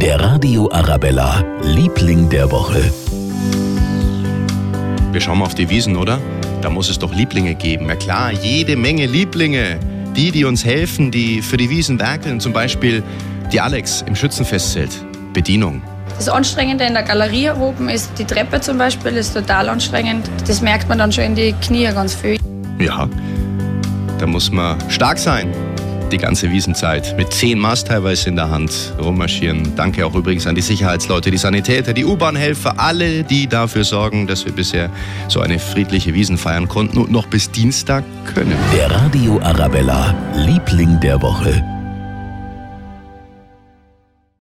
Der Radio Arabella, Liebling der Woche. Wir schauen mal auf die Wiesen, oder? Da muss es doch Lieblinge geben. Ja klar, jede Menge Lieblinge. Die, die uns helfen, die für die Wiesen werkeln. Zum Beispiel die Alex im Schützenfestzelt. Bedienung. Das Anstrengende in der Galerie oben ist die Treppe zum Beispiel, ist total anstrengend. Das merkt man dann schon in die Knie ganz viel. Ja, da muss man stark sein. Die ganze Wiesenzeit. Mit zehn Maß teilweise in der Hand rummarschieren. Danke auch übrigens an die Sicherheitsleute, die Sanitäter, die U-Bahn-Helfer, alle, die dafür sorgen, dass wir bisher so eine friedliche Wiesen feiern konnten und noch bis Dienstag können. Der Radio Arabella, Liebling der Woche.